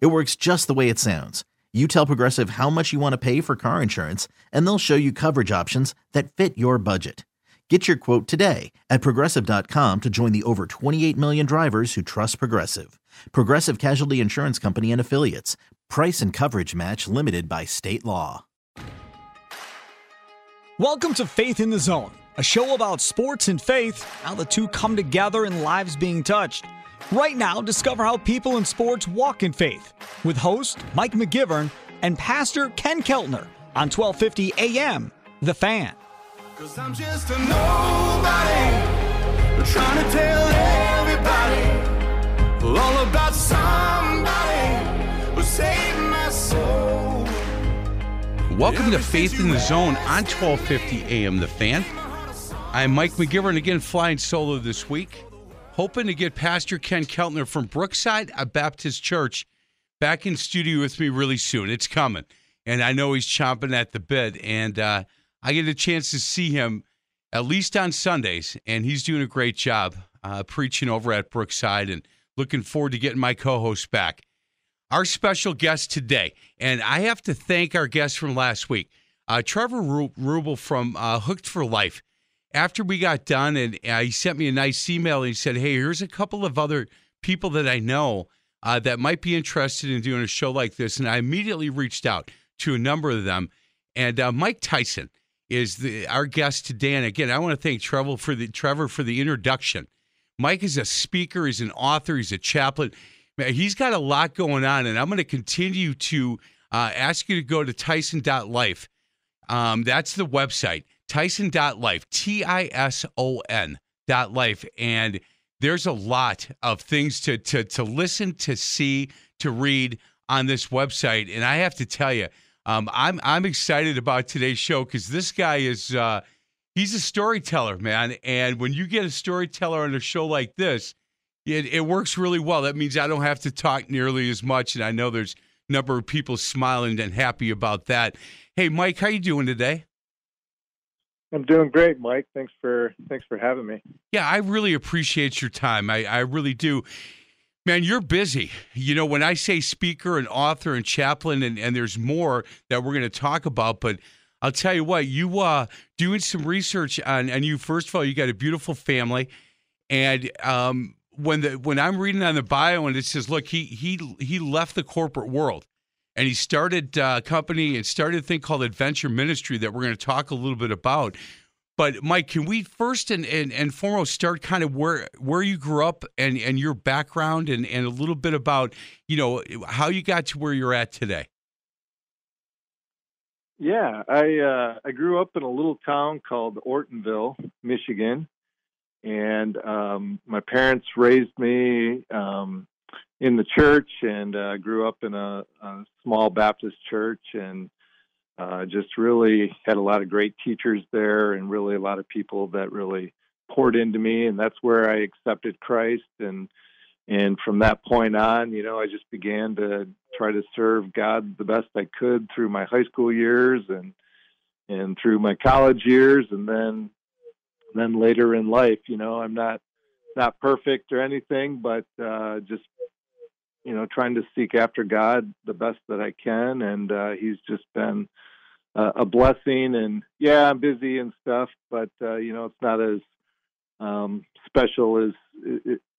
It works just the way it sounds. You tell Progressive how much you want to pay for car insurance, and they'll show you coverage options that fit your budget. Get your quote today at progressive.com to join the over 28 million drivers who trust Progressive. Progressive Casualty Insurance Company and Affiliates. Price and coverage match limited by state law. Welcome to Faith in the Zone, a show about sports and faith, how the two come together and lives being touched. Right now, discover how people in sports walk in faith with host Mike McGivern and Pastor Ken Keltner on 1250 AM, The Fan. Cause I'm just a nobody trying to tell everybody all about somebody who saved my soul. Welcome to Faith in the Zone on 1250 AM The Fan. I'm Mike McGivern again flying solo this week hoping to get Pastor Ken Keltner from Brookside Baptist Church back in studio with me really soon. It's coming, and I know he's chomping at the bit. And uh, I get a chance to see him at least on Sundays, and he's doing a great job uh, preaching over at Brookside. And looking forward to getting my co-host back. Our special guest today, and I have to thank our guest from last week, uh, Trevor Rubel from uh, Hooked for Life after we got done, and uh, he sent me a nice email. And he said, "Hey, here's a couple of other people that I know uh, that might be interested in doing a show like this." And I immediately reached out to a number of them. And uh, Mike Tyson is the, our guest today. And again, I want to thank Trevor for the Trevor for the introduction. Mike is a speaker, he's an author, he's a chaplain. He's got a lot going on, and I'm going to continue to uh, ask you to go to Tison.life. Um, that's the website Tison.life, T I S O N dot life. And there's a lot of things to, to, to listen, to see, to read on this website. And I have to tell you, um, I'm, I'm excited about today's show because this guy is, uh, he's a storyteller, man. And when you get a storyteller on a show like this, it, it works really well. That means I don't have to talk nearly as much. And I know there's a number of people smiling and happy about that. Hey, Mike, how you doing today? I'm doing great, Mike. Thanks for thanks for having me. Yeah, I really appreciate your time. I, I really do. Man, you're busy. You know, when I say speaker and author and chaplain, and, and there's more that we're going to talk about, but I'll tell you what, you uh doing some research on, and you first of all, you got a beautiful family, and um, when the when I'm reading on the bio and it says, look, he he he left the corporate world and he started a company and started a thing called Adventure Ministry that we're going to talk a little bit about. But Mike, can we first and, and, and foremost start kind of where where you grew up and, and your background and, and a little bit about, you know, how you got to where you're at today? Yeah, I uh, I grew up in a little town called Ortonville, Michigan, and um, my parents raised me um, in the church and uh, grew up in a, a, small Baptist church and uh, just really had a lot of great teachers there and really a lot of people that really poured into me and that's where I accepted Christ. And and from that point on you know I just began to try to serve God the best I could through my high school years and and through my college years and then then later in life. You know I'm not not perfect or anything but uh just you know, trying to seek after God the best that I can, and uh, He's just been uh, a blessing. And yeah, I'm busy and stuff, but uh, you know, it's not as um, special as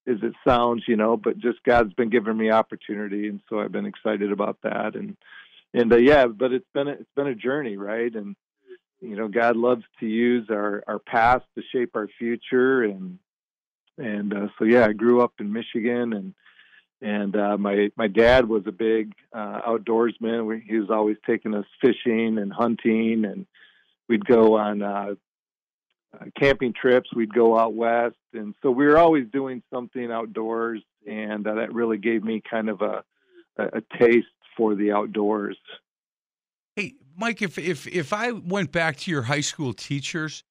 as it sounds, you know. But just God's been giving me opportunity, and so I've been excited about that. And and uh, yeah, but it's been a, it's been a journey, right? And you know, God loves to use our our past to shape our future, and and uh, so yeah, I grew up in Michigan and and uh, my my dad was a big uh, outdoorsman. We, he was always taking us fishing and hunting, and we'd go on uh, uh, camping trips. We'd go out west, and so we were always doing something outdoors, and uh, that really gave me kind of a a, a taste for the outdoors. Hey, Mike, if if if I went back to your high school teachers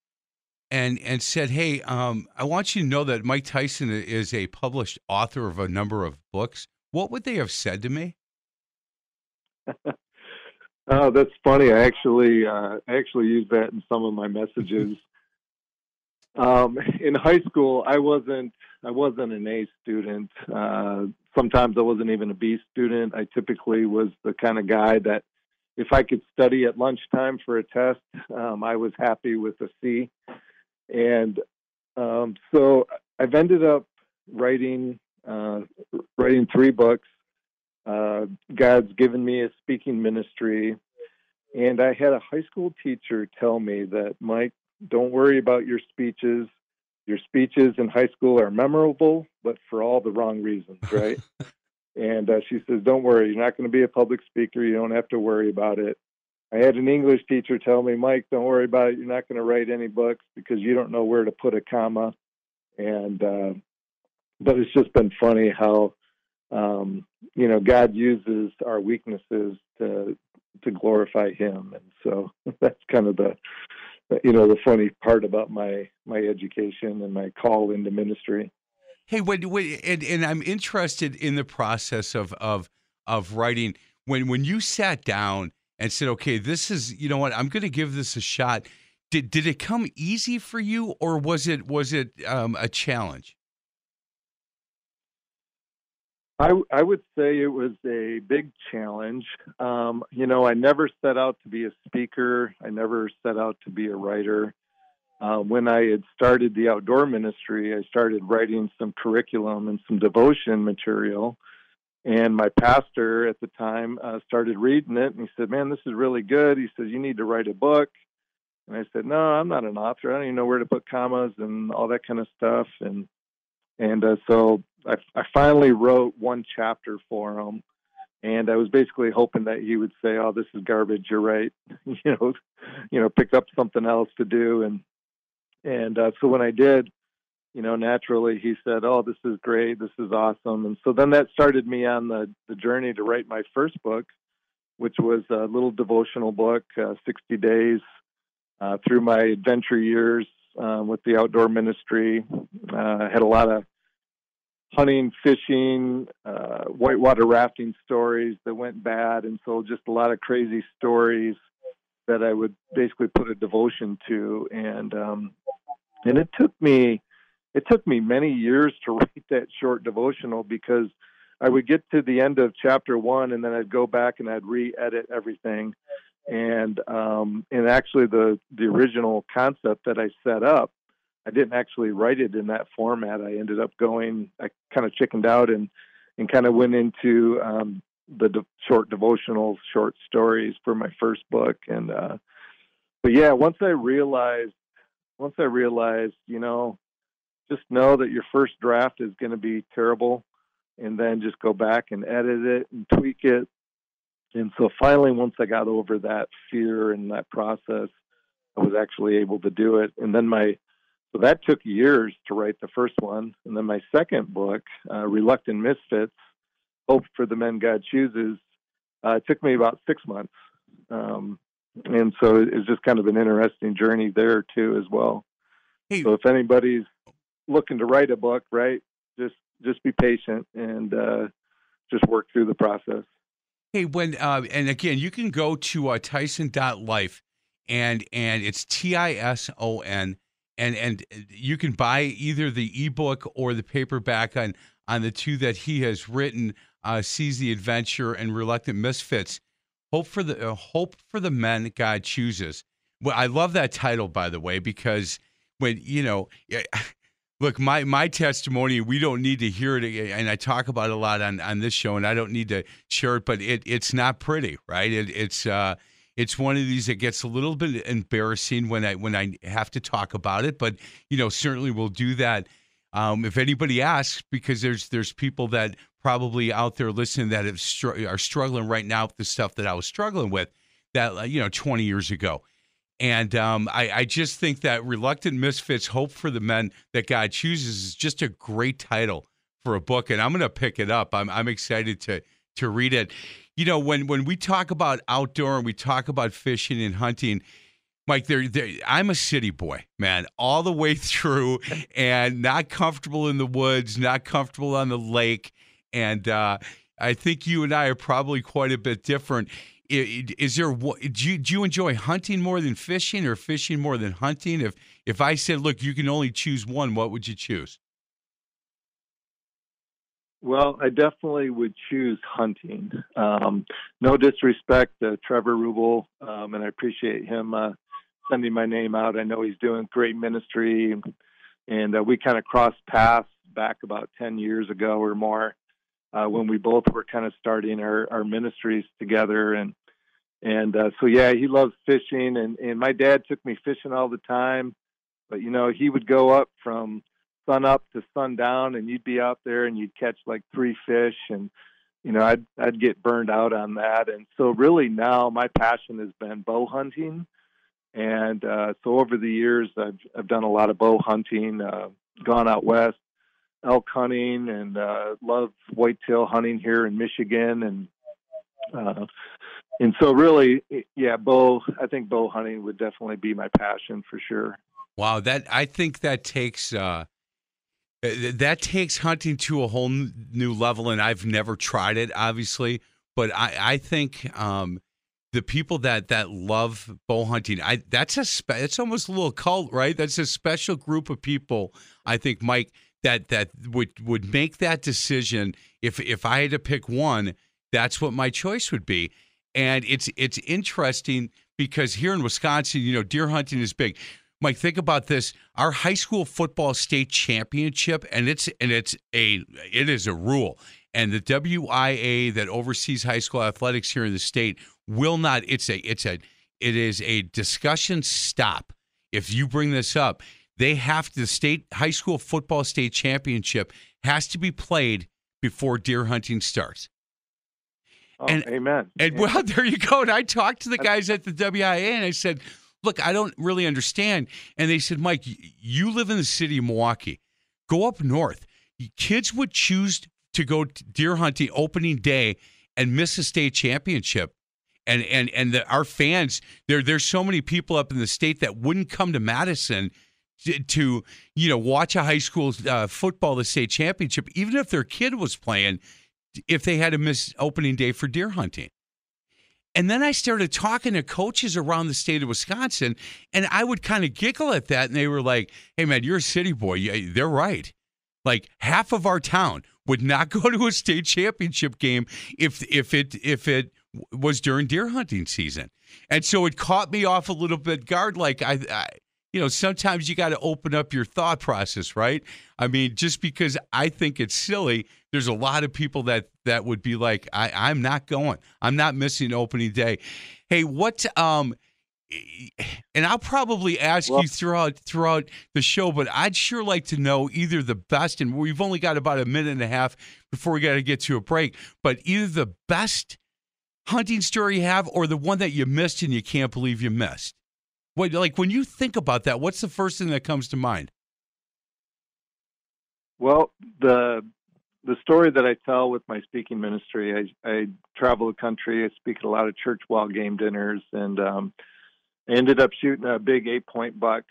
and and said, "Hey, um, I want you to know that Mike Tyson is a published author of a number of books," what would they have said to me? oh, that's funny. I actually uh, I actually use that in some of my messages. um, in high school, I wasn't I wasn't an A student. Uh, sometimes I wasn't even a B student. I typically was the kind of guy that if I could study at lunchtime for a test, um, I was happy with a C. And um, so I've ended up writing uh, writing three books. Uh, God's given me a speaking ministry, and I had a high school teacher tell me that Mike, don't worry about your speeches. Your speeches in high school are memorable, but for all the wrong reasons, right? and uh, she says, "Don't worry, you're not going to be a public speaker. You don't have to worry about it." I had an English teacher tell me, Mike, don't worry about it. You're not going to write any books because you don't know where to put a comma. And, uh, but it's just been funny how, um, you know, God uses our weaknesses to, to glorify him. And so that's kind of the, you know, the funny part about my, my education and my call into ministry. Hey, and, and I'm interested in the process of, of, of writing when, when you sat down and said, okay, this is, you know what, I'm going to give this a shot. Did, did it come easy for you or was it, was it um, a challenge? I, I would say it was a big challenge. Um, you know, I never set out to be a speaker. I never set out to be a writer. Uh, when I had started the outdoor ministry, I started writing some curriculum and some devotion material. And my pastor at the time uh, started reading it, and he said, "Man, this is really good." He says, "You need to write a book." And I said, "No, I'm not an author. I don't even know where to put commas and all that kind of stuff." And and uh, so I, I finally wrote one chapter for him, and I was basically hoping that he would say, "Oh, this is garbage. You're right. you know, you know, pick up something else to do." And and uh, so when I did, you know, naturally he said, "Oh, this is great. This is awesome." And so then that started me on the the journey to write my first book, which was a little devotional book, uh, 60 days uh, through my adventure years uh, with the outdoor ministry. Uh, I had a lot of hunting, fishing, uh, whitewater rafting stories that went bad, and so just a lot of crazy stories that I would basically put a devotion to, and um, and it took me it took me many years to write that short devotional because I would get to the end of chapter one and then I'd go back and I'd re-edit everything. And um, and actually the the original concept that I set up, I didn't actually write it in that format. I ended up going, I kind of chickened out and and kind of went into um, the de- short devotional short stories for my first book. And uh, but yeah, once I realized, once I realized, you know, just know that your first draft is going to be terrible and then just go back and edit it and tweak it. And so finally, once I got over that fear and that process, I was actually able to do it. And then my, so that took years to write the first one. And then my second book, uh, Reluctant Misfits Hope for the Men God Chooses, uh, it took me about six months. Um, and so it's just kind of an interesting journey there too, as well. Hey. So if anybody's looking to write a book, right? Just just be patient and uh, just work through the process. Hey, when uh, and again, you can go to uh, Tison.life and and it's T I S O N and and you can buy either the ebook or the paperback on on the two that he has written. Uh, Seize the Adventure and Reluctant Misfits. Hope for the uh, hope for the men God chooses. Well, I love that title, by the way, because when you know Look, my my testimony, we don't need to hear it, and I talk about it a lot on, on this show, and I don't need to share it, but it it's not pretty, right? It, it's uh, it's one of these that gets a little bit embarrassing when I when I have to talk about it, but you know, certainly we'll do that. Um, if anybody asks, because there's there's people that probably out there listening that str- are struggling right now with the stuff that I was struggling with that you know 20 years ago. And um, I, I, just think that Reluctant Misfits Hope for the Men That God Chooses is just a great title for a book. And I'm going to pick it up. I'm, I'm excited to, to read it. you know, when when we talk about outdoor and we talk about fishing and hunting, Mike, they're, they're, I'm a city boy, man, all the way through, and not comfortable in the woods, not comfortable on the lake, and uh, I think you and I are probably quite a bit different. Is there do you, do you enjoy hunting more than fishing, or fishing more than hunting? If if I said, look, you can only choose one, what would you choose? Well, I definitely would choose hunting. Um, no disrespect to Trevor Rubel, um, and I appreciate him uh, sending my name out. I know he's doing great ministry, and, uh, we kind of crossed paths back about 10 years ago or more uh, when we both were kind of starting our, our ministries together. And and uh, so, yeah, he loves fishing, and, and my dad took me fishing all the time. But, you know, he would go up from sun up to sundown, and you'd be out there and you'd catch like three fish, and you know I'd I'd get burned out on that. And so really now my passion has been bow hunting, and uh, so over the years I've I've done a lot of bow hunting, uh, gone out west, elk hunting, and uh, love whitetail hunting here in Michigan, and uh, and so really, yeah, bow. I think bow hunting would definitely be my passion for sure. Wow, that I think that takes uh, that takes hunting to a whole new level, and I've never tried it, obviously. But I, I think um, the people that that love bow hunting, I that's a spe- it's almost a little cult, right? That's a special group of people. I think, Mike, that that would would make that decision. If if I had to pick one, that's what my choice would be. And it's it's interesting because here in Wisconsin, you know, deer hunting is big. Mike, think about this. Our high school football state championship, and it's and it's a it is a rule. And the WIAA that oversees high school athletics here in the state will not. It's a it's a it is a discussion stop. If you bring this up, they have to, the state high school football state championship has to be played before deer hunting starts. Oh, and, amen. And well, there you go. And I talked to the guys at the WIAA and I said, look, I don't really understand. And they said, Mike, you live in the city of Milwaukee. Go up north. Kids would choose to go deer hunting opening day and miss a state championship. And and and the, our fans, there there's so many people up in the state that wouldn't come to Madison to, you know watch a high school uh, football the state championship, even if their kid was playing, if they had to miss opening day for deer hunting. And then I started talking to coaches around the state of Wisconsin, and I would kind of giggle at that. And they were like, hey, man, you're a city boy. Yeah, they're right. Like half of our town would not go to a state championship game if if it if it was during deer hunting season. And so it caught me off a little bit guard like I, I you know, sometimes you got to open up your thought process, right? I mean, just because I think it's silly, there's a lot of people that that would be like, I, I'm not going. I'm not missing opening day. Hey, what um and I'll probably ask well, you throughout throughout the show, but I'd sure like to know either the best, and we've only got about a minute and a half before we got to get to a break, but either the best hunting story you have or the one that you missed and you can't believe you missed. What like when you think about that, what's the first thing that comes to mind? Well, the the story that I tell with my speaking ministry, I, I travel the country. I speak at a lot of church wall game dinners, and um, I ended up shooting a big eight point buck.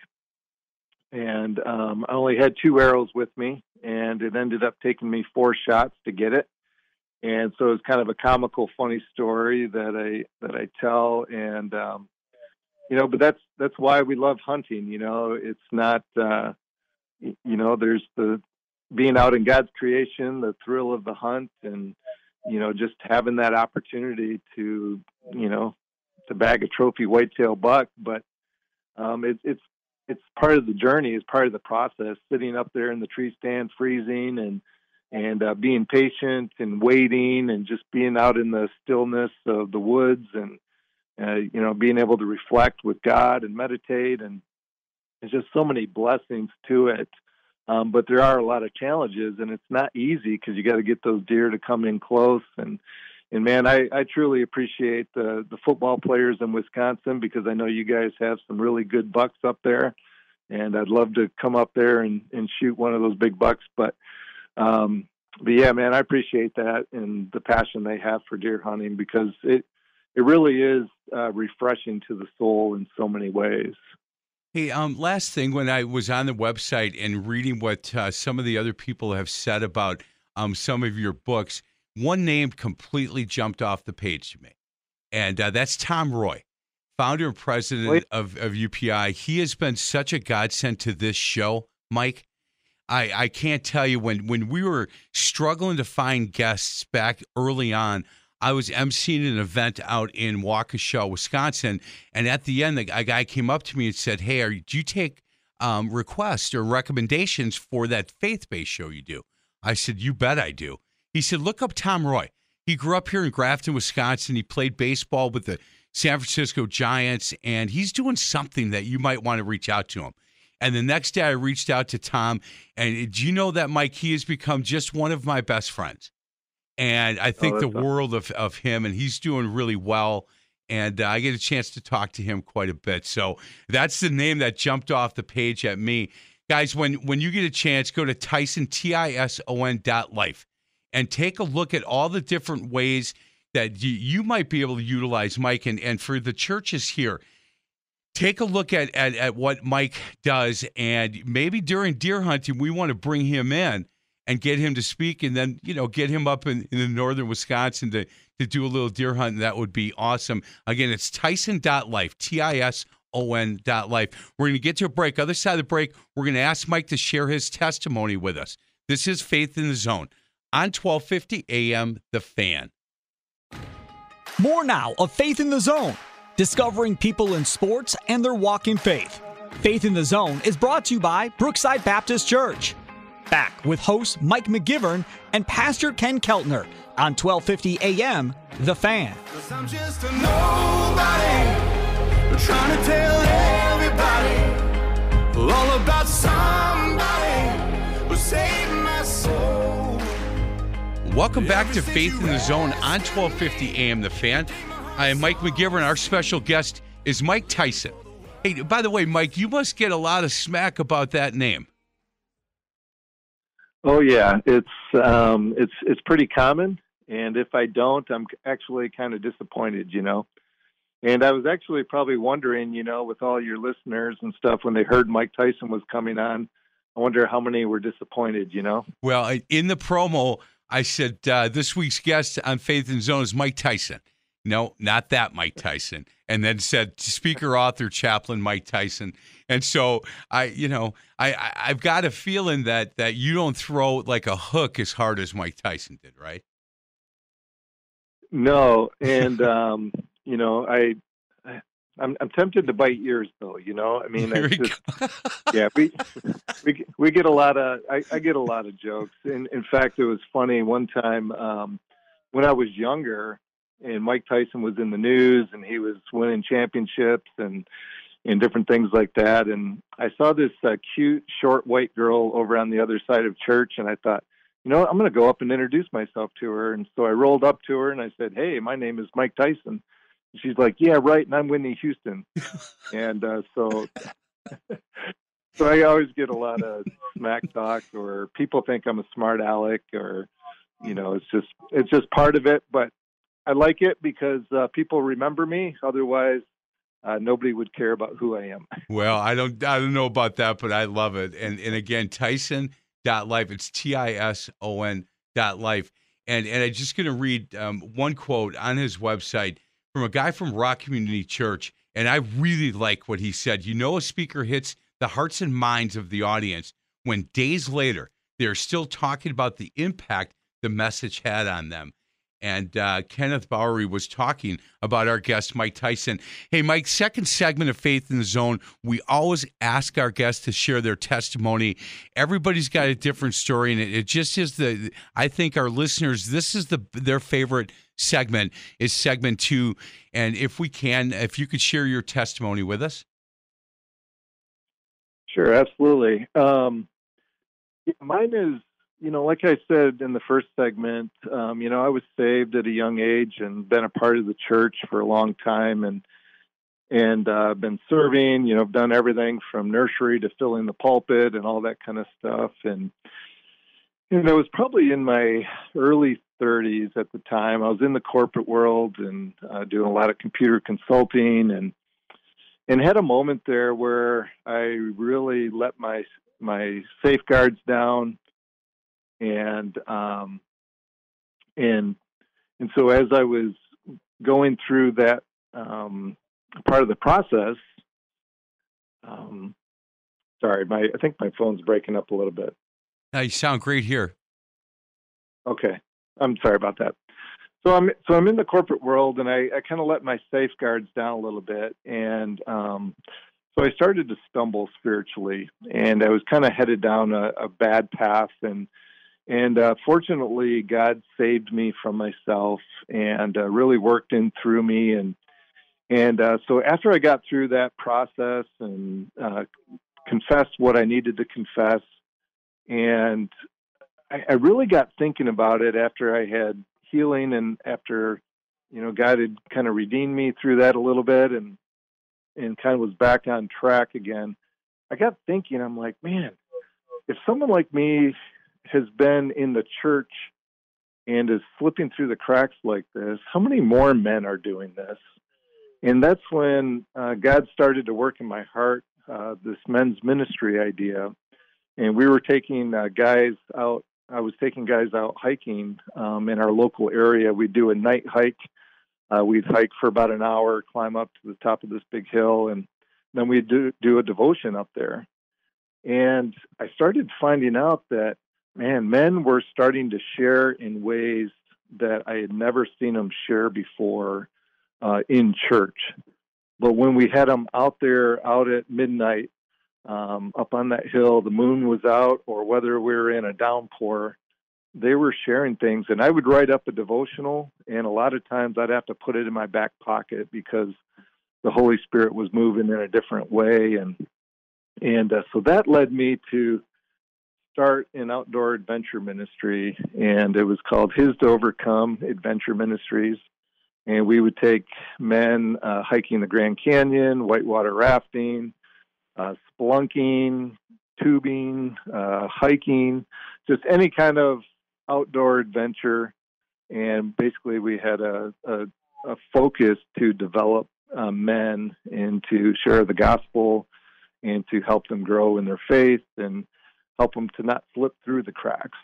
And um, I only had two arrows with me, and it ended up taking me four shots to get it. And so it's kind of a comical, funny story that I that I tell. And um, you know, but that's that's why we love hunting. You know, it's not, uh, you know, there's the being out in God's creation, the thrill of the hunt, and you know, just having that opportunity to, you know, to bag a trophy whitetail buck. But um, it, it's it's part of the journey, it's part of the process. Sitting up there in the tree stand, freezing, and and uh, being patient and waiting, and just being out in the stillness of the woods and uh, you know, being able to reflect with God and meditate, and there's just so many blessings to it. Um, but there are a lot of challenges, and it's not easy because you got to get those deer to come in close. And and man, I, I truly appreciate the the football players in Wisconsin because I know you guys have some really good bucks up there, and I'd love to come up there and and shoot one of those big bucks. But um, but yeah, man, I appreciate that and the passion they have for deer hunting because it it really is uh, refreshing to the soul in so many ways. Hey, um, last thing, when I was on the website and reading what uh, some of the other people have said about um, some of your books, one name completely jumped off the page to me, and uh, that's Tom Roy, founder and president of, of UPI. He has been such a godsend to this show, Mike. I, I can't tell you when when we were struggling to find guests back early on. I was emceeing an event out in Waukesha, Wisconsin, and at the end, a guy came up to me and said, "Hey, do you take um, requests or recommendations for that faith-based show you do?" I said, "You bet I do." He said, "Look up Tom Roy. He grew up here in Grafton, Wisconsin. He played baseball with the San Francisco Giants, and he's doing something that you might want to reach out to him." And the next day, I reached out to Tom, and do you know that Mike? He has become just one of my best friends and I think oh, the awesome. world of, of him, and he's doing really well. And uh, I get a chance to talk to him quite a bit. So that's the name that jumped off the page at me. Guys, when, when you get a chance, go to Tison, T I S O N dot life, and take a look at all the different ways that you, you might be able to utilize Mike. And, and for the churches here, take a look at, at, at what Mike does. And maybe during deer hunting, we want to bring him in and get him to speak and then, you know, get him up in, in the northern Wisconsin to, to do a little deer hunt. That would be awesome. Again, it's Tison.life, T I S O N dot life. We're going to get to a break. Other side of the break, we're going to ask Mike to share his testimony with us. This is Faith in the Zone on 1250 AM The Fan. More now of Faith in the Zone, discovering people in sports and their walk in faith. Faith in the Zone is brought to you by Brookside Baptist Church. Back with host Mike McGivern and Pastor Ken Keltner on 1250 AM The Fan. I'm just a nobody, trying to tell everybody all about somebody who saved my soul. Welcome back to Faith in the Zone on 1250 AM The Fan. I am Mike McGivern. Our special guest is Mike Tyson. Hey, by the way, Mike, you must get a lot of smack about that name. Oh yeah, it's um, it's it's pretty common, and if I don't, I'm actually kind of disappointed, you know. And I was actually probably wondering, you know, with all your listeners and stuff, when they heard Mike Tyson was coming on, I wonder how many were disappointed, you know. Well, in the promo, I said uh, this week's guest on Faith and Zone is Mike Tyson. No, not that Mike Tyson. And then said speaker, author, chaplain Mike Tyson. And so I, you know, I, I I've got a feeling that that you don't throw like a hook as hard as Mike Tyson did, right? No, and um, you know, I I'm, I'm tempted to bite ears though. You know, I mean, just, yeah, we we we get a lot of I, I get a lot of jokes. In in fact, it was funny one time um, when I was younger and Mike Tyson was in the news and he was winning championships and and different things like that. And I saw this uh, cute short white girl over on the other side of church, and I thought, you know, I'm going to go up and introduce myself to her. And so I rolled up to her and I said, "Hey, my name is Mike Tyson." And she's like, "Yeah, right, and I'm Whitney Houston." and uh, so. so I always get a lot of smack talk, or people think I'm a smart aleck, or you know, it's just it's just part of it. But I like it because uh, people remember me. Otherwise, uh, nobody would care about who I am. Well, I don't I don't know about that, but I love it. And and again, Tison dot life. It's T I S O N dot life. And and I'm just going to read um, one quote on his website from a guy from Rock Community Church, and I really like what he said. You know, a speaker hits the hearts and minds of the audience when days later they're still talking about the impact the message had on them and uh, Kenneth Bowery was talking about our guest, Mike Tyson. Hey, Mike, second segment of Faith in the Zone, we always ask our guests to share their testimony. Everybody's got a different story, and it, it just is the, I think our listeners, this is the their favorite segment, is segment two. And if we can, if you could share your testimony with us. Sure, absolutely. Um, mine is you know, like I said in the first segment, um, you know, I was saved at a young age and been a part of the church for a long time, and and uh, been serving. You know, I've done everything from nursery to filling the pulpit and all that kind of stuff. And And I was probably in my early 30s at the time. I was in the corporate world and uh, doing a lot of computer consulting and and had a moment there where I really let my my safeguards down and um and and so as I was going through that um part of the process um sorry my I think my phone's breaking up a little bit. Now you sound great here. Okay. I'm sorry about that. So I'm so I'm in the corporate world, and I, I kind of let my safeguards down a little bit, and um, so I started to stumble spiritually, and I was kind of headed down a, a bad path, and and uh, fortunately, God saved me from myself and uh, really worked in through me, and and uh, so after I got through that process and uh, confessed what I needed to confess, and I, I really got thinking about it after I had healing and after you know God had kind of redeemed me through that a little bit and and kind of was back on track again. I got thinking, I'm like, man, if someone like me has been in the church and is slipping through the cracks like this, how many more men are doing this? And that's when uh, God started to work in my heart uh, this men's ministry idea. And we were taking uh, guys out I was taking guys out hiking um, in our local area. We'd do a night hike. Uh, we'd hike for about an hour, climb up to the top of this big hill, and then we'd do, do a devotion up there. And I started finding out that, man, men were starting to share in ways that I had never seen them share before uh, in church. But when we had them out there, out at midnight, um, up on that hill, the moon was out, or whether we were in a downpour, they were sharing things. And I would write up a devotional, and a lot of times I'd have to put it in my back pocket because the Holy Spirit was moving in a different way. And and uh, so that led me to start an outdoor adventure ministry, and it was called His to Overcome Adventure Ministries. And we would take men uh, hiking the Grand Canyon, whitewater rafting, uh, spelunking, tubing, uh, hiking, just any kind of outdoor adventure. And basically, we had a, a, a focus to develop uh, men and to share the gospel and to help them grow in their faith and help them to not slip through the cracks.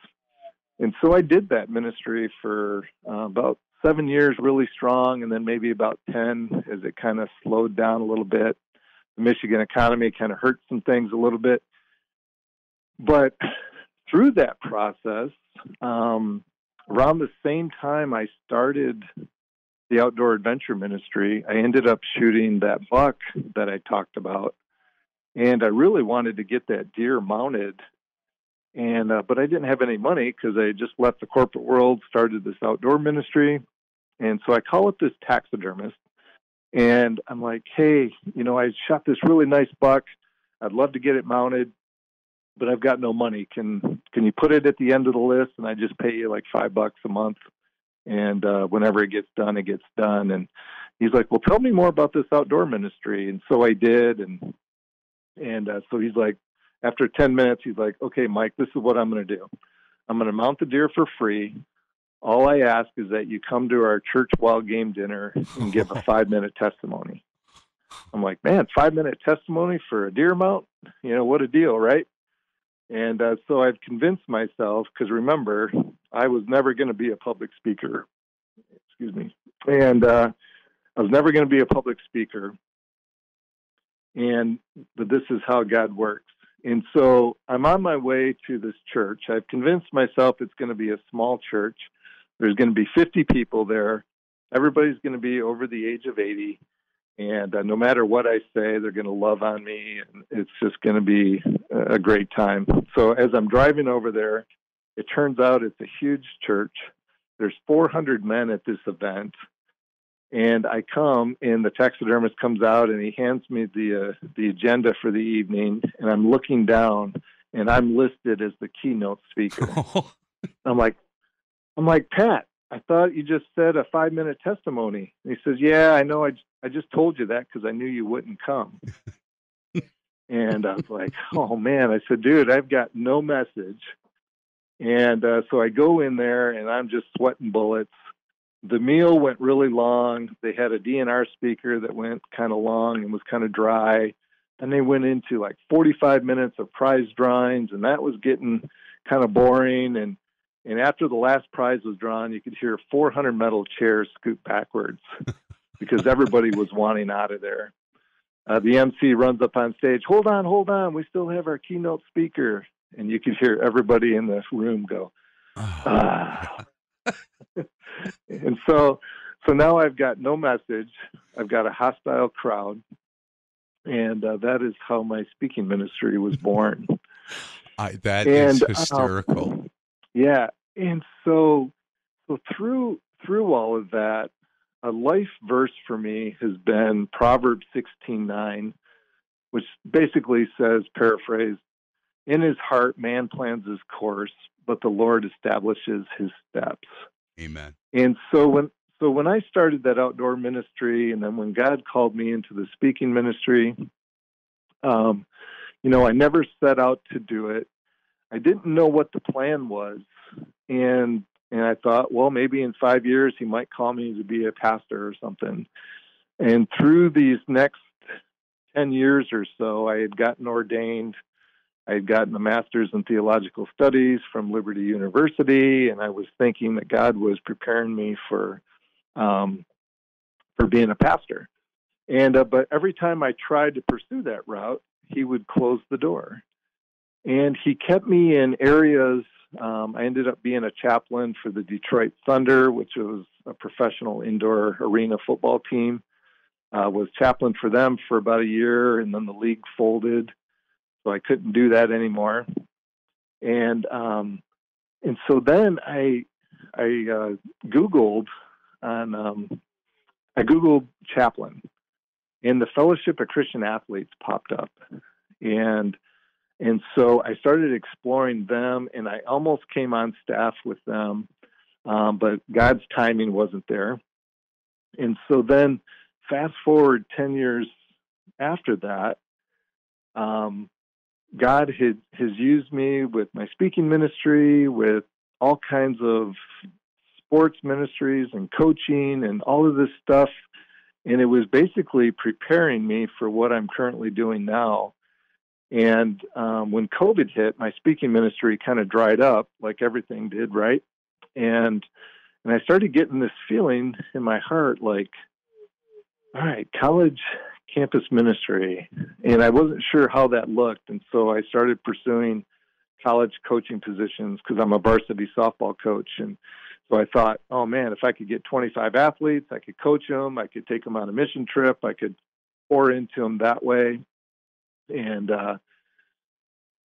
And so I did that ministry for uh, about seven years, really strong, and then maybe about 10 as it kind of slowed down a little bit the Michigan economy kind of hurt some things a little bit. But through that process, um, around the same time I started the outdoor adventure ministry, I ended up shooting that buck that I talked about, and I really wanted to get that deer mounted. And uh, but I didn't have any money because I just left the corporate world, started this outdoor ministry, and so I call up this taxidermist and I'm like, hey, you know, I shot this really nice buck. I'd love to get it mounted, but I've got no money. Can can you put it at the end of the list and I just pay you like five bucks a month? And uh, whenever it gets done, it gets done. And he's like, well, tell me more about this outdoor ministry. And so I did. And and uh, so he's like, after 10 minutes, he's like, okay, Mike, this is what I'm going to do. I'm going to mount the deer for free. All I ask is that you come to our church wild game dinner and give a five minute testimony. I'm like, man, five minute testimony for a deer mount? You know, what a deal, right? And uh, so I've convinced myself, because remember, I was never going to be a public speaker. Excuse me. And uh, I was never going to be a public speaker. And but this is how God works. And so I'm on my way to this church. I've convinced myself it's going to be a small church. There's going to be 50 people there. Everybody's going to be over the age of 80. And uh, no matter what I say, they're going to love on me. And it's just going to be a great time. So as I'm driving over there, it turns out it's a huge church. There's 400 men at this event. And I come, and the taxidermist comes out, and he hands me the uh, the agenda for the evening. And I'm looking down, and I'm listed as the keynote speaker. I'm like, I'm like, Pat, I thought you just said a five minute testimony. And he says, Yeah, I know. I, I just told you that because I knew you wouldn't come. and I was like, Oh man. I said, Dude, I've got no message. And uh, so I go in there and I'm just sweating bullets. The meal went really long. They had a DNR speaker that went kind of long and was kind of dry. And they went into like 45 minutes of prize drawings, and that was getting kind of boring. And and after the last prize was drawn, you could hear 400 metal chairs scoot backwards because everybody was wanting out of there. Uh, the MC runs up on stage. Hold on, hold on. We still have our keynote speaker, and you could hear everybody in the room go, ah. and so, so now I've got no message. I've got a hostile crowd, and uh, that is how my speaking ministry was born. I, that is And, um, hysterical. Yeah, and so so through through all of that, a life verse for me has been Proverbs sixteen nine, which basically says, paraphrase, "In his heart man plans his course, but the Lord establishes his steps." Amen. And so when so when I started that outdoor ministry, and then when God called me into the speaking ministry, um, you know, I never set out to do it. I didn't know what the plan was, and and I thought, well, maybe in five years he might call me to be a pastor or something. And through these next ten years or so, I had gotten ordained. I had gotten a master's in theological studies from Liberty University, and I was thinking that God was preparing me for um, for being a pastor. And uh, but every time I tried to pursue that route, he would close the door, and he kept me in areas. Um, I ended up being a chaplain for the Detroit Thunder, which was a professional indoor arena football team. Uh, was chaplain for them for about a year, and then the league folded, so I couldn't do that anymore. And um, and so then I I uh, Googled on um, I Googled chaplain, and the Fellowship of Christian Athletes popped up, and and so I started exploring them, and I almost came on staff with them, um, but God's timing wasn't there, and so then fast forward ten years after that. Um, God had, has used me with my speaking ministry, with all kinds of sports ministries and coaching and all of this stuff. And it was basically preparing me for what I'm currently doing now. And um, when COVID hit, my speaking ministry kind of dried up, like everything did, right? And and I started getting this feeling in my heart, like, all right, college campus ministry, and I wasn't sure how that looked, and so I started pursuing college coaching positions because I'm a varsity softball coach, and so I thought, oh man, if I could get 25 athletes, I could coach them, I could take them on a mission trip, I could pour into them that way. And, uh,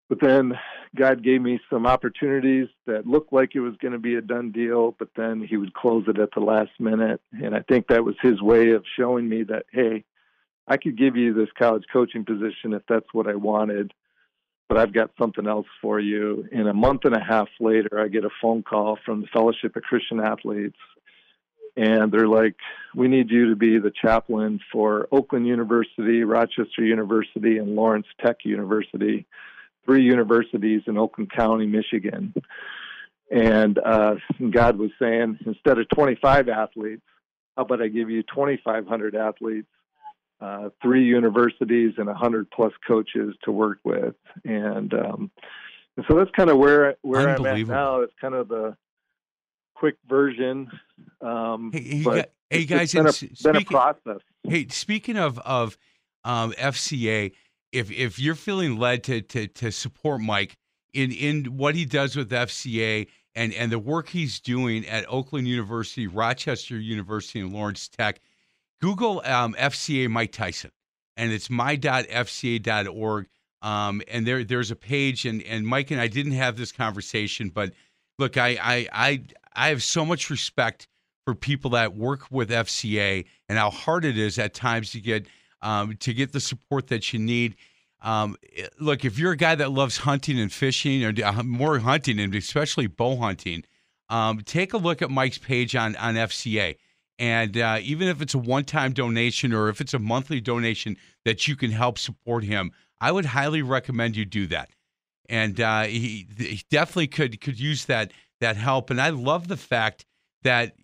but then God gave me some opportunities that looked like it was going to be a done deal, but then He would close it at the last minute. And I think that was His way of showing me that, hey, I could give you this college coaching position if that's what I wanted but I've got something else for you. And a month and a half later, I get a phone call from the Fellowship of Christian Athletes. And they're like, we need you to be the chaplain for Oakland University, Rochester University, and Lawrence Tech University, three universities in Oakland County, Michigan. And uh, God was saying, instead of 25 athletes, how about I give you 2,500 athletes uh, three universities and a hundred plus coaches to work with, and um, and so that's kind of where where I'm at now. It's kind of the quick version. Um, Hey, but gu- hey, it's guys, been a, and s- been a speaking- process. Hey, speaking of of um, FCA, if if you're feeling led to to to support Mike in in what he does with FCA and and the work he's doing at Oakland University, Rochester University, and Lawrence Tech, Google um, FCA Mike Tyson, and it's my.fca.org. Um, and there there's a page, and and Mike and I didn't have this conversation, but look, I I I, I have so much respect for people that work with FCA and how hard it is at times to get um, to get the support that you need. Um, look, if you're a guy that loves hunting and fishing, or uh, more hunting and especially bow hunting, um, take a look at Mike's page on on FCA. And uh, even if it's a one-time donation or if it's a monthly donation that you can help support him, I would highly recommend you do that. and uh, he, he definitely could could use that that help. And I love the fact that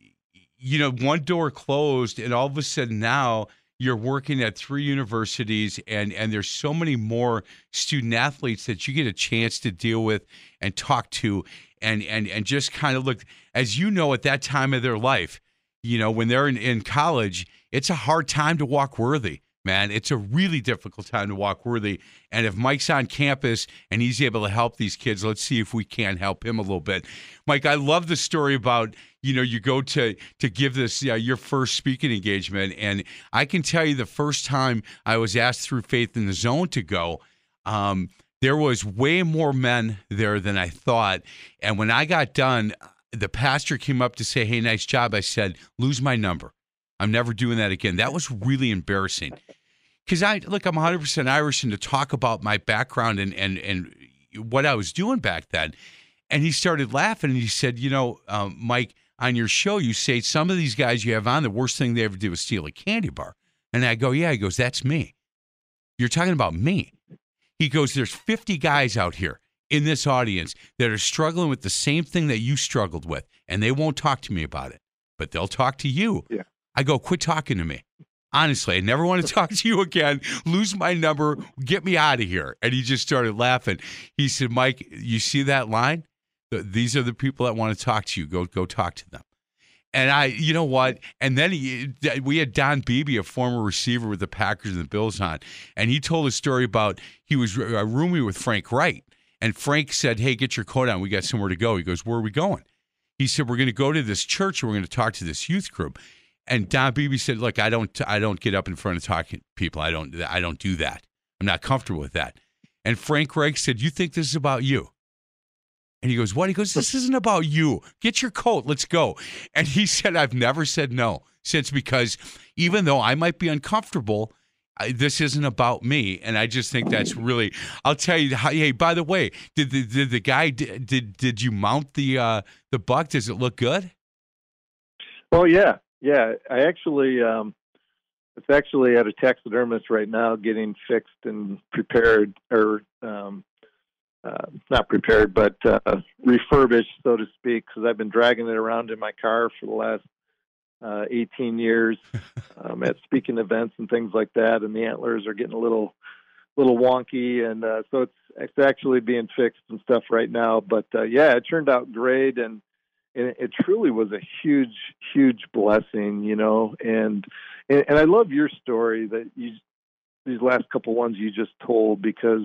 you know one door closed, and all of a sudden now you're working at three universities and and there's so many more student athletes that you get a chance to deal with and talk to and and and just kind of look as you know at that time of their life you know when they're in, in college it's a hard time to walk worthy man. It's a really difficult time to walk worthy. And if Mike's on campus and he's able to help these kids, let's see if we can help him a little bit. Mike, I love the story about you know you go to to give this uh, your first speaking engagement, and I can tell you the first time I was asked through Faith in the Zone to go. Um, there was way more men there than I thought. And when I got done, the pastor came up to say, Hey, nice job. I said, Lose my number. I'm never doing that again. That was really embarrassing. Because I look, I'm 100 percent Irish, and to talk about my background and and and what I was doing back then, and he started laughing and he said, "You know, um, Mike, on your show, you say some of these guys you have on, the worst thing they ever do is steal a candy bar." And I go, "Yeah." He goes, "That's me. You're talking about me." He goes, "There's 50 guys out here." In this audience that are struggling with the same thing that you struggled with, and they won't talk to me about it, but they'll talk to you. Yeah. I go, quit talking to me. Honestly, I never want to talk to you again. Lose my number. Get me out of here. And he just started laughing. He said, Mike, you see that line? These are the people that want to talk to you. Go, go talk to them. And I, you know what? And then he, we had Don Beebe, a former receiver with the Packers and the Bills, on, and he told a story about he was uh, a roomie with Frank Reich, and Frank said, "Hey, get your coat on. We got somewhere to go." He goes, "Where are we going?" He said, "We're going to go to this church, and we're going to talk to this youth group." And Don Beebe said, "Look, I don't, I don't get up in front of talking people. I don't, I don't do that. I'm not comfortable with that." And Frank Reich said, "You think this is about you?" And he goes, "What?" He goes, "This isn't about you. Get your coat. Let's go." And he said, "I've never said no since because even though I might be uncomfortable." I, this isn't about me, and I just think that's really. I'll tell you. How, hey, by the way, did the did the guy did did, did you mount the uh, the buck? Does it look good? Well, yeah, yeah, I actually, um, it's actually at a taxidermist right now, getting fixed and prepared, or um, uh, not prepared, but uh, refurbished, so to speak, because I've been dragging it around in my car for the last uh, 18 years um, at speaking events and things like that, and the antlers are getting a little, little wonky, and uh, so it's it's actually being fixed and stuff right now. But uh, yeah, it turned out great, and and it truly was a huge, huge blessing, you know. And and, and I love your story that you these last couple ones you just told because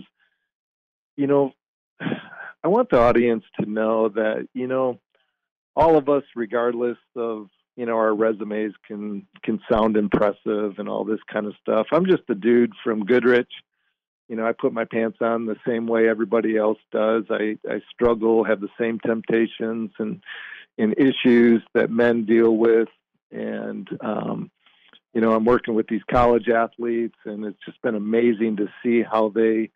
you know I want the audience to know that you know all of us, regardless of you know our resumes, can can sound impressive and all this kind of stuff. I'm just a dude from Goodrich. You know, I put my pants on the same way everybody else does. I I struggle, have the same temptations, and in issues that men deal with. And, um, you know, I'm working with these college athletes, and it's just been amazing to see how they,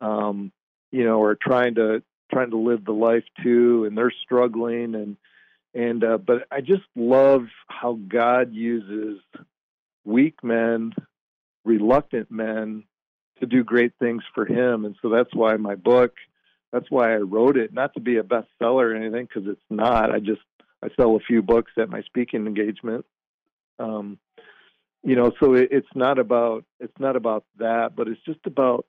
um, you know, are trying to trying to live the life too, and they're struggling. And and uh, but I just love how God uses weak men, reluctant men, to do great things for Him. And so that's why my book that's why I wrote it, not to be a bestseller or anything, because it's not. I just I sell a few books at my speaking engagement. Um, you know, so it, it's not about it's not about that, but it's just about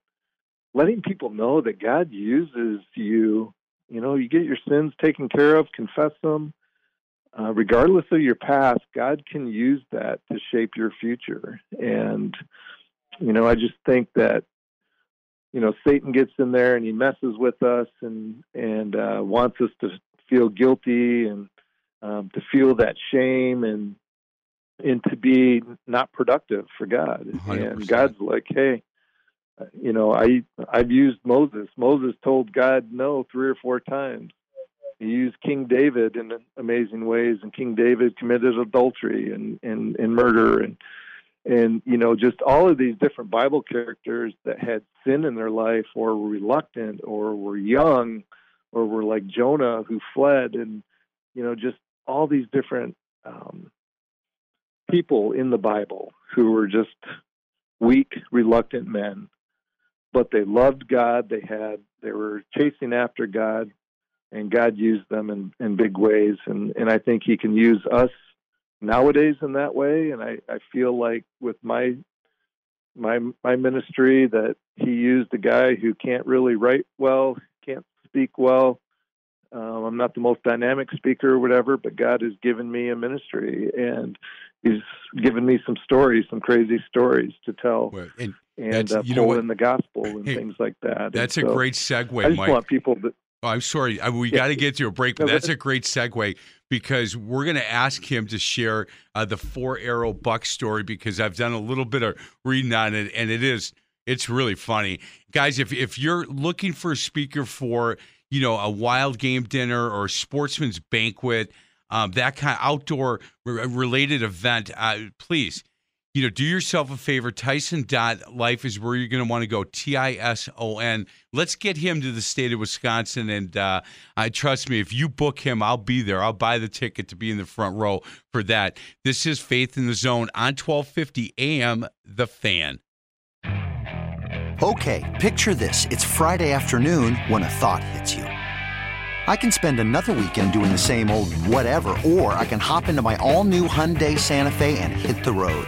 letting people know that God uses you. You know, you get your sins taken care of, confess them. Uh, regardless of your past, God can use that to shape your future. And you know, I just think that you know Satan gets in there and he messes with us and and uh, wants us to feel guilty and um, to feel that shame and and to be not productive for God. 100%. And God's like, hey, you know, I I've used Moses. Moses told God no three or four times. He used King David in amazing ways, and King David committed adultery and and, and murder and and you know just all of these different bible characters that had sin in their life or were reluctant or were young or were like jonah who fled and you know just all these different um, people in the bible who were just weak reluctant men. But they loved god. They had They were chasing after God, and God used them in, in big ways. And, and I think He can use us nowadays in that way. And I, I feel like with my my my ministry that He used a guy who can't really write well, can't speak well. Um, I'm not the most dynamic speaker or whatever, but God has given me a ministry, and He's given me some stories, some crazy stories to tell. Well, and and uh, you know what? in the gospel and Hey, things like that. That's a so great I segue, just Mike. want people to. Oh, I'm sorry. I, we Yeah. got to get to a break, but that's a great segue because we're going to ask him to share uh, the four arrow buck story because I've done a little bit of reading on it and it is it's really funny, guys. If if you're looking for a speaker for you know a wild game dinner or a sportsman's banquet, um, that kind of outdoor re- related event, uh, please you know, do yourself a favor. Tison dot life is where you're going to want to go. T I S O N. Let's get him to the state of Wisconsin, and uh, I trust me. If you book him, I'll be there. I'll buy the ticket to be in the front row for that. This is Faith in the Zone on 1250 AM. The Fan. Okay, picture this. It's Friday afternoon when a thought hits you. I can spend another weekend doing the same old whatever, or I can hop into my all new Hyundai Santa Fe and hit the road.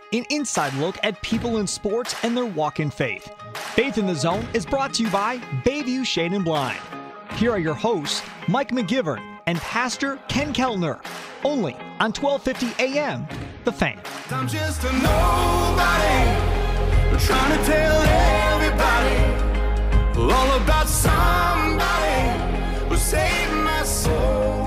an inside look at people in sports and their walk in faith. Faith in the Zone is brought to you by Bayview Shade and Blind. Here are your hosts, Mike McGivern and Pastor Ken Keltner, only on 1250 AM, The Fan. I'm just a nobody, trying to tell everybody all about somebody who saved my soul.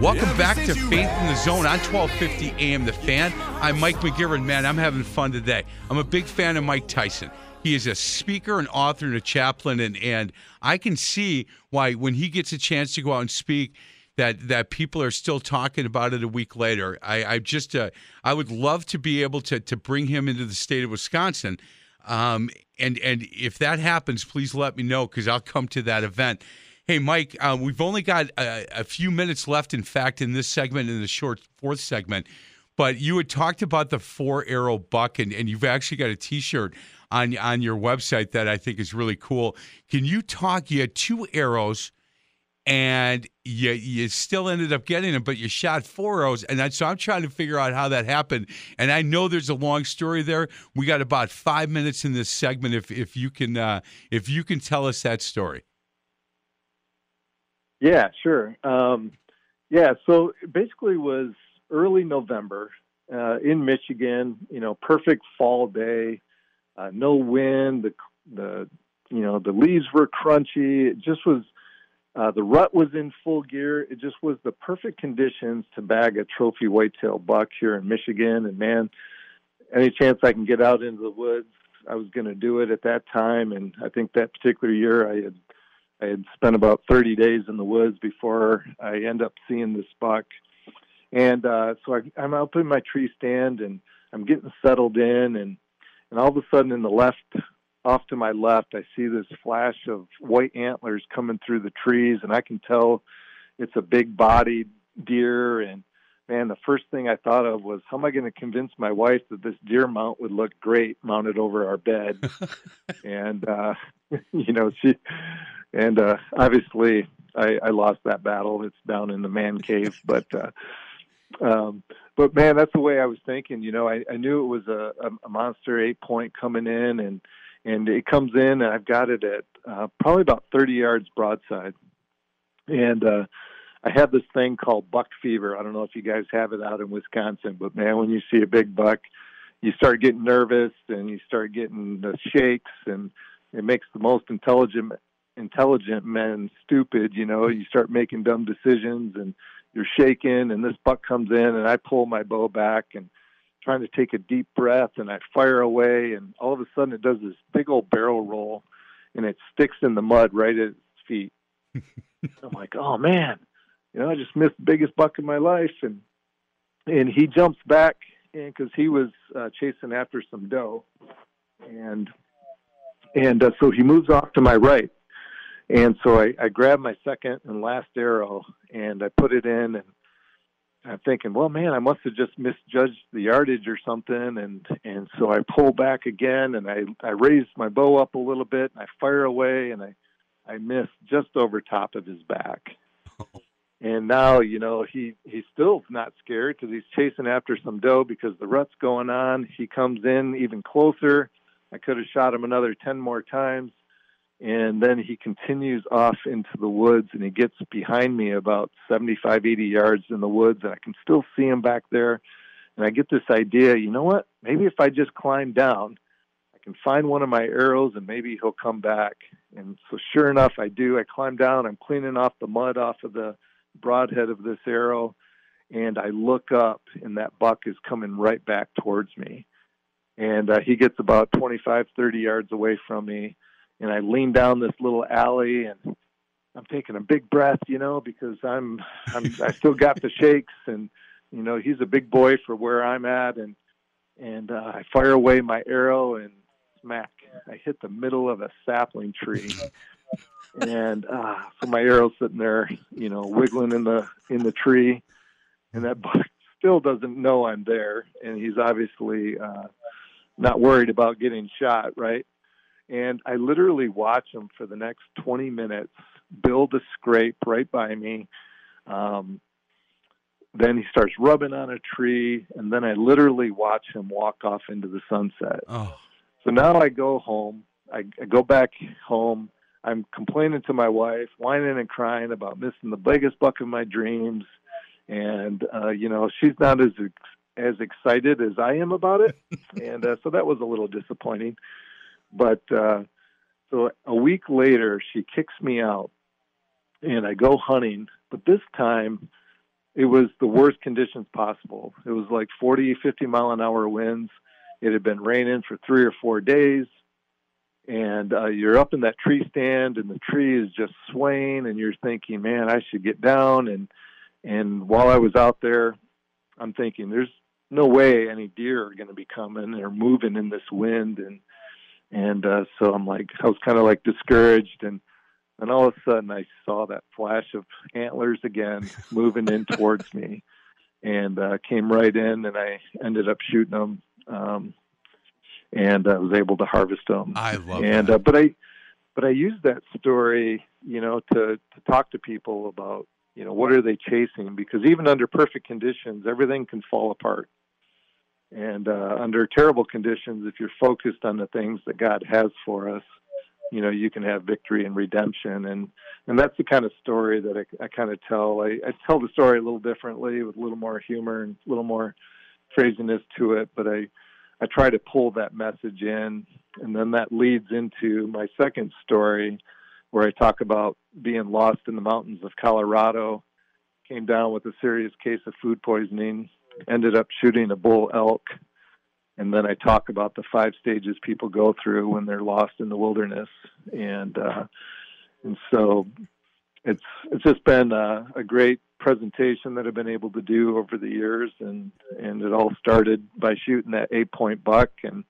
Welcome back to Faith in the Zone on 1250 AM The Fan. I'm Mike McGivern. Man, I'm having fun today. I'm a big fan of Mike Tison. He is a speaker, an author, and a chaplain, and, and I can see why when he gets a chance to go out and speak, that that people are still talking about it a week later. I, I just uh, I would love to be able to to bring him into the state of Wisconsin. Um, and and if that happens, please let me know because I'll come to that event. Hey, Mike, uh, we've only got a, a few minutes left. In fact, in this segment, in the short fourth segment, but you had talked about the four arrow buck, and, and you've actually got a T-shirt on on your website that I think is really cool. Can you talk? You had two arrows and you you still ended up getting them, but you shot four arrows. And I, so I'm trying to figure out how that happened. And I know there's a long story there. We got about five minutes in this segment. If if you can uh, if you can tell us that story. Yeah, sure. Um, yeah, so it basically was early November uh, in Michigan. You know, perfect fall day, uh, no wind. The the you know the leaves were crunchy. It just was. Uh, the rut was in full gear. It just was the perfect conditions to bag a trophy whitetail buck here in Michigan. And man, any chance I can get out into the woods, I was going to do it at that time. And I think that particular year, I had I had spent about 30 days in the woods before I end up seeing this buck. And uh, so I, I'm up in my tree stand and I'm getting settled in, and and all of a sudden in the left, off to my left, I see this flash of white antlers coming through the trees, and I can tell it's a big-bodied deer, and man, the first thing I thought of was how am I going to convince my wife that this deer mount would look great mounted over our bed? and uh, you know, she and uh, obviously I, I lost that battle. It's down in the man cave, but uh, um, but man, that's the way I was thinking. You know, I, I knew it was a, a monster eight point coming in, and and it comes in, and I've got it at uh, probably about 30 yards broadside, and uh, I have this thing called buck fever. I don't know if you guys have it out in Wisconsin, but man, when you see a big buck, you start getting nervous and you start getting the shakes, and it makes the most intelligent intelligent men stupid. You know, you start making dumb decisions and you're shaking, and this buck comes in, and I pull my bow back and trying to take a deep breath, and I fire away, and all of a sudden it does this big old barrel roll, and it sticks in the mud right at its feet. I'm like, oh man, you know, I just missed the biggest buck in my life, and and he jumps back, and because he was uh, chasing after some doe, and and uh, so he moves off to my right, and so I, I grab my second and last arrow, and I put it in, and I'm thinking, well, man, I must have just misjudged the yardage or something, and and so I pull back again, and I I raise my bow up a little bit, and I fire away, and I I miss just over top of his back. And now you know he he's still not scared because he's chasing after some doe because the rut's going on. He comes in even closer i could have shot him another 10 more times. And then he continues off into the woods and he gets behind me about 75 80 yards in the woods and i can still see him back there. And i get this idea you know what? Maybe if i just climb down i can find one of my arrows and maybe he'll come back. And so sure enough i do. I climb down. I'm cleaning off the mud off of the broadhead of this arrow, and I look up, and that buck is coming right back towards me. And uh, he gets about 25, 30 yards away from me, and I lean down this little alley, and I'm taking a big breath, you know, because I'm, I'm I still got the shakes, and you know, he's a big boy for where I'm at, and and uh, I fire away my arrow, and smack, I hit the middle of a sapling tree. And uh, so my arrow's sitting there, you know, wiggling in the in the tree, and that buck still doesn't know I'm there, and he's obviously uh, not worried about getting shot, right? And I literally watch him for the next 20 minutes build a scrape right by me. Um, then he starts rubbing on a tree, and then I literally watch him walk off into the sunset. Oh. So now I go home. I, I go back home I'm complaining to my wife, whining and crying about missing the biggest buck of my dreams, and uh, you know she's not as as excited as I am about it, and uh, so that was a little disappointing. But uh, so a week later, she kicks me out, and I go hunting. But this time, it was the worst conditions possible. It was like 40, 50 mile an hour winds. It had been raining for three or four days and uh, you're up in that tree stand and the tree is just swaying and you're thinking man i should get down and and while i was out there i'm thinking there's no way any deer are going to be coming or moving in this wind and and uh, so i'm like i was kind of like discouraged and and all of a sudden i saw that flash of antlers again moving in towards me and uh, came right in and i ended up shooting them um, and I was able to harvest them. I love and that. Uh, but I but I use that story, you know, to to talk to people about you know what are they chasing because even under perfect conditions, everything can fall apart. And uh, under terrible conditions, if you're focused on the things that God has for us, you know, you can have victory and redemption. And and that's the kind of story that I, I kind of tell. I, I tell the story a little differently with a little more humor and a little more phrasiness to it, but I I try to pull that message in, and then that leads into my second story, where I talk about being lost in the mountains of Colorado. Came down with a serious case of food poisoning, ended up shooting a bull elk, and then I talk about the five stages people go through when they're lost in the wilderness, and uh, and so it's it's just been a, a great presentation that I've been able to do over the years, and and it all started by shooting that eight point buck, and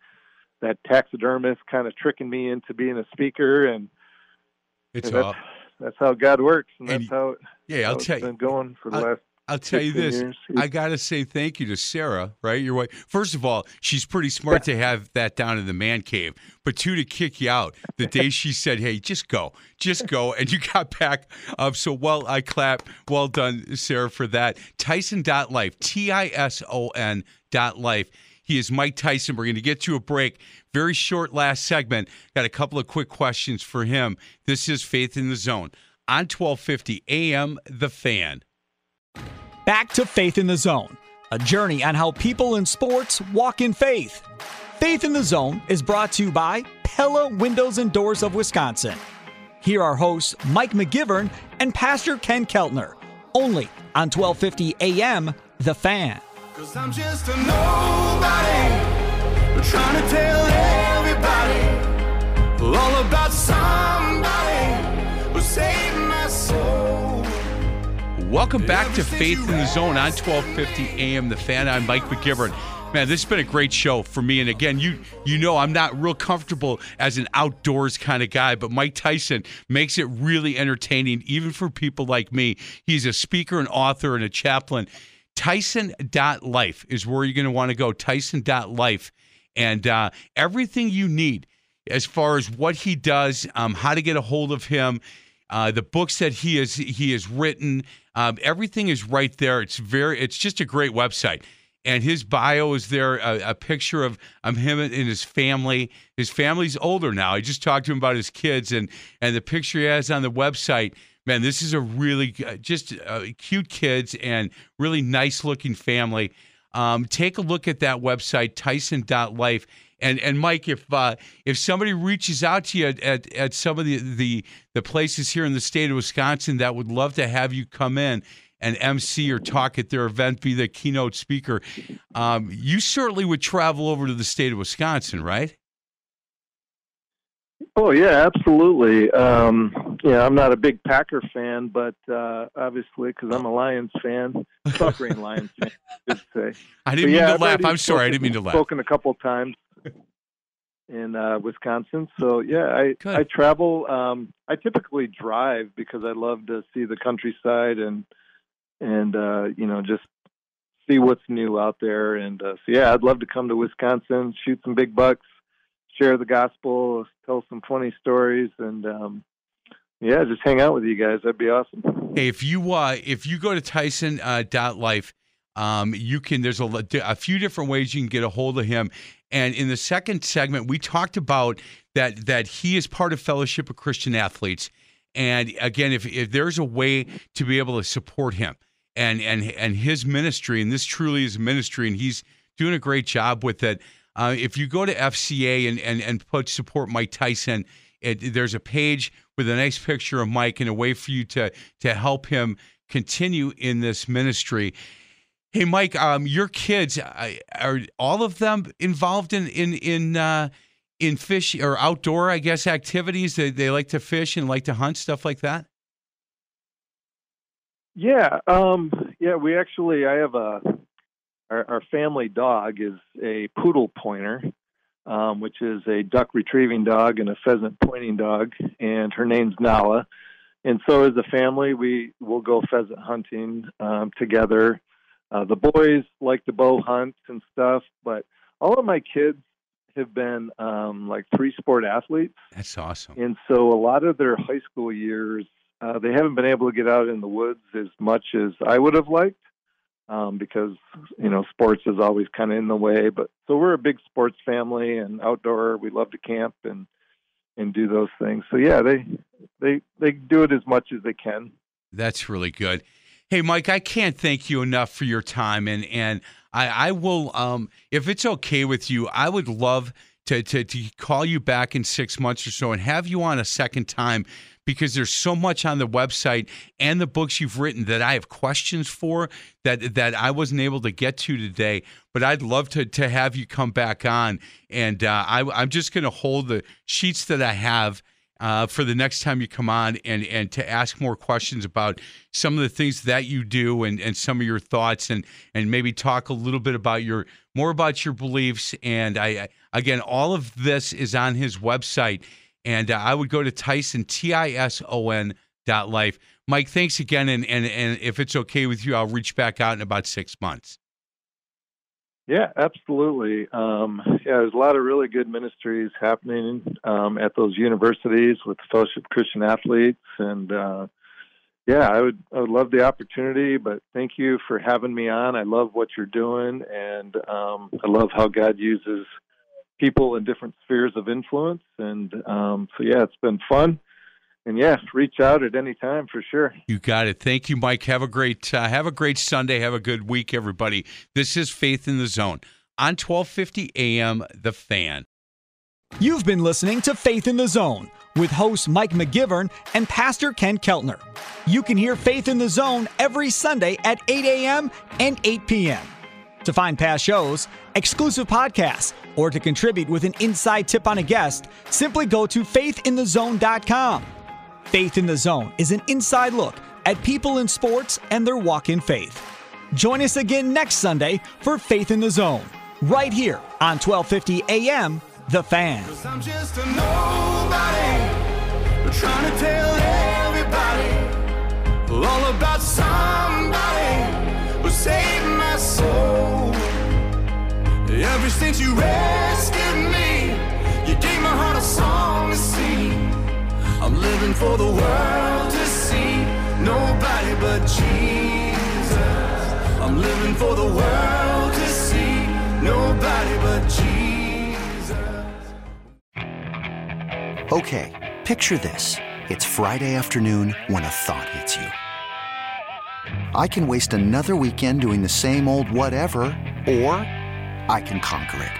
that taxidermist kind of tricking me into being a speaker, and It's that's, that's how God works, and And that's how Yeah, I'll it's tell you. been going for the I- last I'll tell you this. years. I got to say thank you to Sarah, right? Your wife. First of all, she's pretty smart to have that down in the man cave. But two, to kick you out the day she said, hey, just go, just go. And you got back up. So, well, I clap. Well done, Sarah, for that. Tison.life, T I S O N dot life. He is Mike Tison. We're going to get to a break. Very short last segment. Got a couple of quick questions for him. This is Faith in the Zone on 1250 AM The Fan. Back to Faith in the Zone, a journey on how people in sports walk in faith. Faith in the Zone is brought to you by Pella Windows and Doors of Wisconsin. Here are hosts Mike McGivern and Pastor Ken Keltner, only on 1250 AM The Fan. Trying to tell everybody all about somebody Welcome back to Faith in the Zone on 1250 AM The Fan. I'm Mike McGivern. Man, this has been a great show for me. And again, you you know I'm not real comfortable as an outdoors kind of guy, but Mike Tison makes it really entertaining, even for people like me. He's a speaker, an author, and a chaplain. Tison.life is where you're going to want to go. Tison.life. And uh, everything you need as far as what he does, um, how to get a hold of him, uh, the books that he has he has written, um, everything is right there. It's very it's just a great website. And his bio is there, a, a picture of um, him and his family. His family's older now. I just talked to him about his kids, and and the picture he has on the website. Man, this is a really uh, just uh, cute kids and really nice looking family. Um, take a look at that website, Tison.life. And and Mike, if uh, if somebody reaches out to you at, at, at some of the, the the places here in the state of Wisconsin that would love to have you come in and MC or talk at their event, be the keynote speaker, um, you certainly would travel over to the state of Wisconsin, right? Oh yeah, absolutely. Um, yeah, I'm not a big Packer fan, but uh, obviously because I'm a Lions fan, suffering Lions fan, I say. I didn't But yeah, mean I've to laugh. I'm sorry, I didn't mean to laugh. Spoken a couple times in uh, Wisconsin, so yeah, I Good. I travel. Um, I typically drive because I love to see the countryside and and uh, you know just see what's new out there. And uh, so yeah, I'd love to come to Wisconsin, shoot some big bucks, share the gospel, tell some funny stories, and um, yeah, just hang out with you guys. That'd be awesome. Hey, if you uh, if you go to Tison uh, dot life, um, you can. There's a, a few different ways you can get a hold of him. And in the second segment, we talked about that that he is part of Fellowship of Christian Athletes. And again, if if there's a way to be able to support him and and and his ministry, and this truly is ministry, and he's doing a great job with it. Uh, if you go to FCA and and and put support Mike Tison, it, there's a page with a nice picture of Mike and a way for you to to help him continue in this ministry. Hey, Mike, um, your kids are all of them involved in in in uh, in fish or outdoor, I guess, activities. They they like to fish and like to hunt, stuff like that. Yeah, um, yeah. We actually, I have a our, our family dog is a poodle pointer, um, which is a duck retrieving dog and a pheasant pointing dog, and her name's Nala. And so, as a family, we will go pheasant hunting um, together. Uh, the boys like to bow hunt and stuff, but all of my kids have been um, like three sport athletes. That's awesome. And so a lot of their high school years, uh, they haven't been able to get out in the woods as much as I would have liked um, because, you know, sports is always kind of in the way. But so we're a big sports family and outdoor. We love to camp and, and do those things. So yeah, they, they, they do it as much as they can. That's really good. Hey, Mike, I can't thank you enough for your time, and and I, I will, um, if it's okay with you, I would love to, to to call you back in six months or so and have you on a second time because there's so much on the website and the books you've written that I have questions for that that I wasn't able to get to today. But I'd love to to have you come back on, and uh, I, I'm just going to hold the sheets that I have uh, for the next time you come on and and to ask more questions about some of the things that you do and and some of your thoughts and and maybe talk a little bit about your more about your beliefs and I again all of this is on his website and uh, I would go to Tison T I S O N dot life. Mike, thanks again. And, and, and if it's okay with you, I'll reach back out in about six months. Yeah, absolutely. Um, yeah, there's a lot of really good ministries happening um, at those universities with the Fellowship Christian Athletes, and uh, yeah, I would I would love the opportunity. But thank you for having me on. I love what you're doing, and um, I love how God uses people in different spheres of influence. And um, so yeah, it's been fun. And yeah, reach out at any time for sure. You got it. Thank you, Mike. Have a great uh, have a great Sunday. Have a good week, everybody. This is Faith in the Zone on 1250 AM The Fan. You've been listening to Faith in the Zone with host Mike McGivern and Pastor Ken Keltner. You can hear Faith in the Zone every Sunday at 8 a.m. and 8 p.m. To find past shows, exclusive podcasts, or to contribute with an inside tip on a guest, simply go to faithinthezone.com. Faith in the Zone is an inside look at people in sports and their walk in faith. Join us again next Sunday for Faith in the Zone, right here on 1250 AM, The Fan. Ever since you rescued me, you gave my heart a song to sing. I'm living for the world to see nobody but Jesus. I'm living for the world to see nobody but Jesus. Okay, picture this. It's Friday afternoon when a thought hits you. I can waste another weekend doing the same old whatever, or I can conquer it.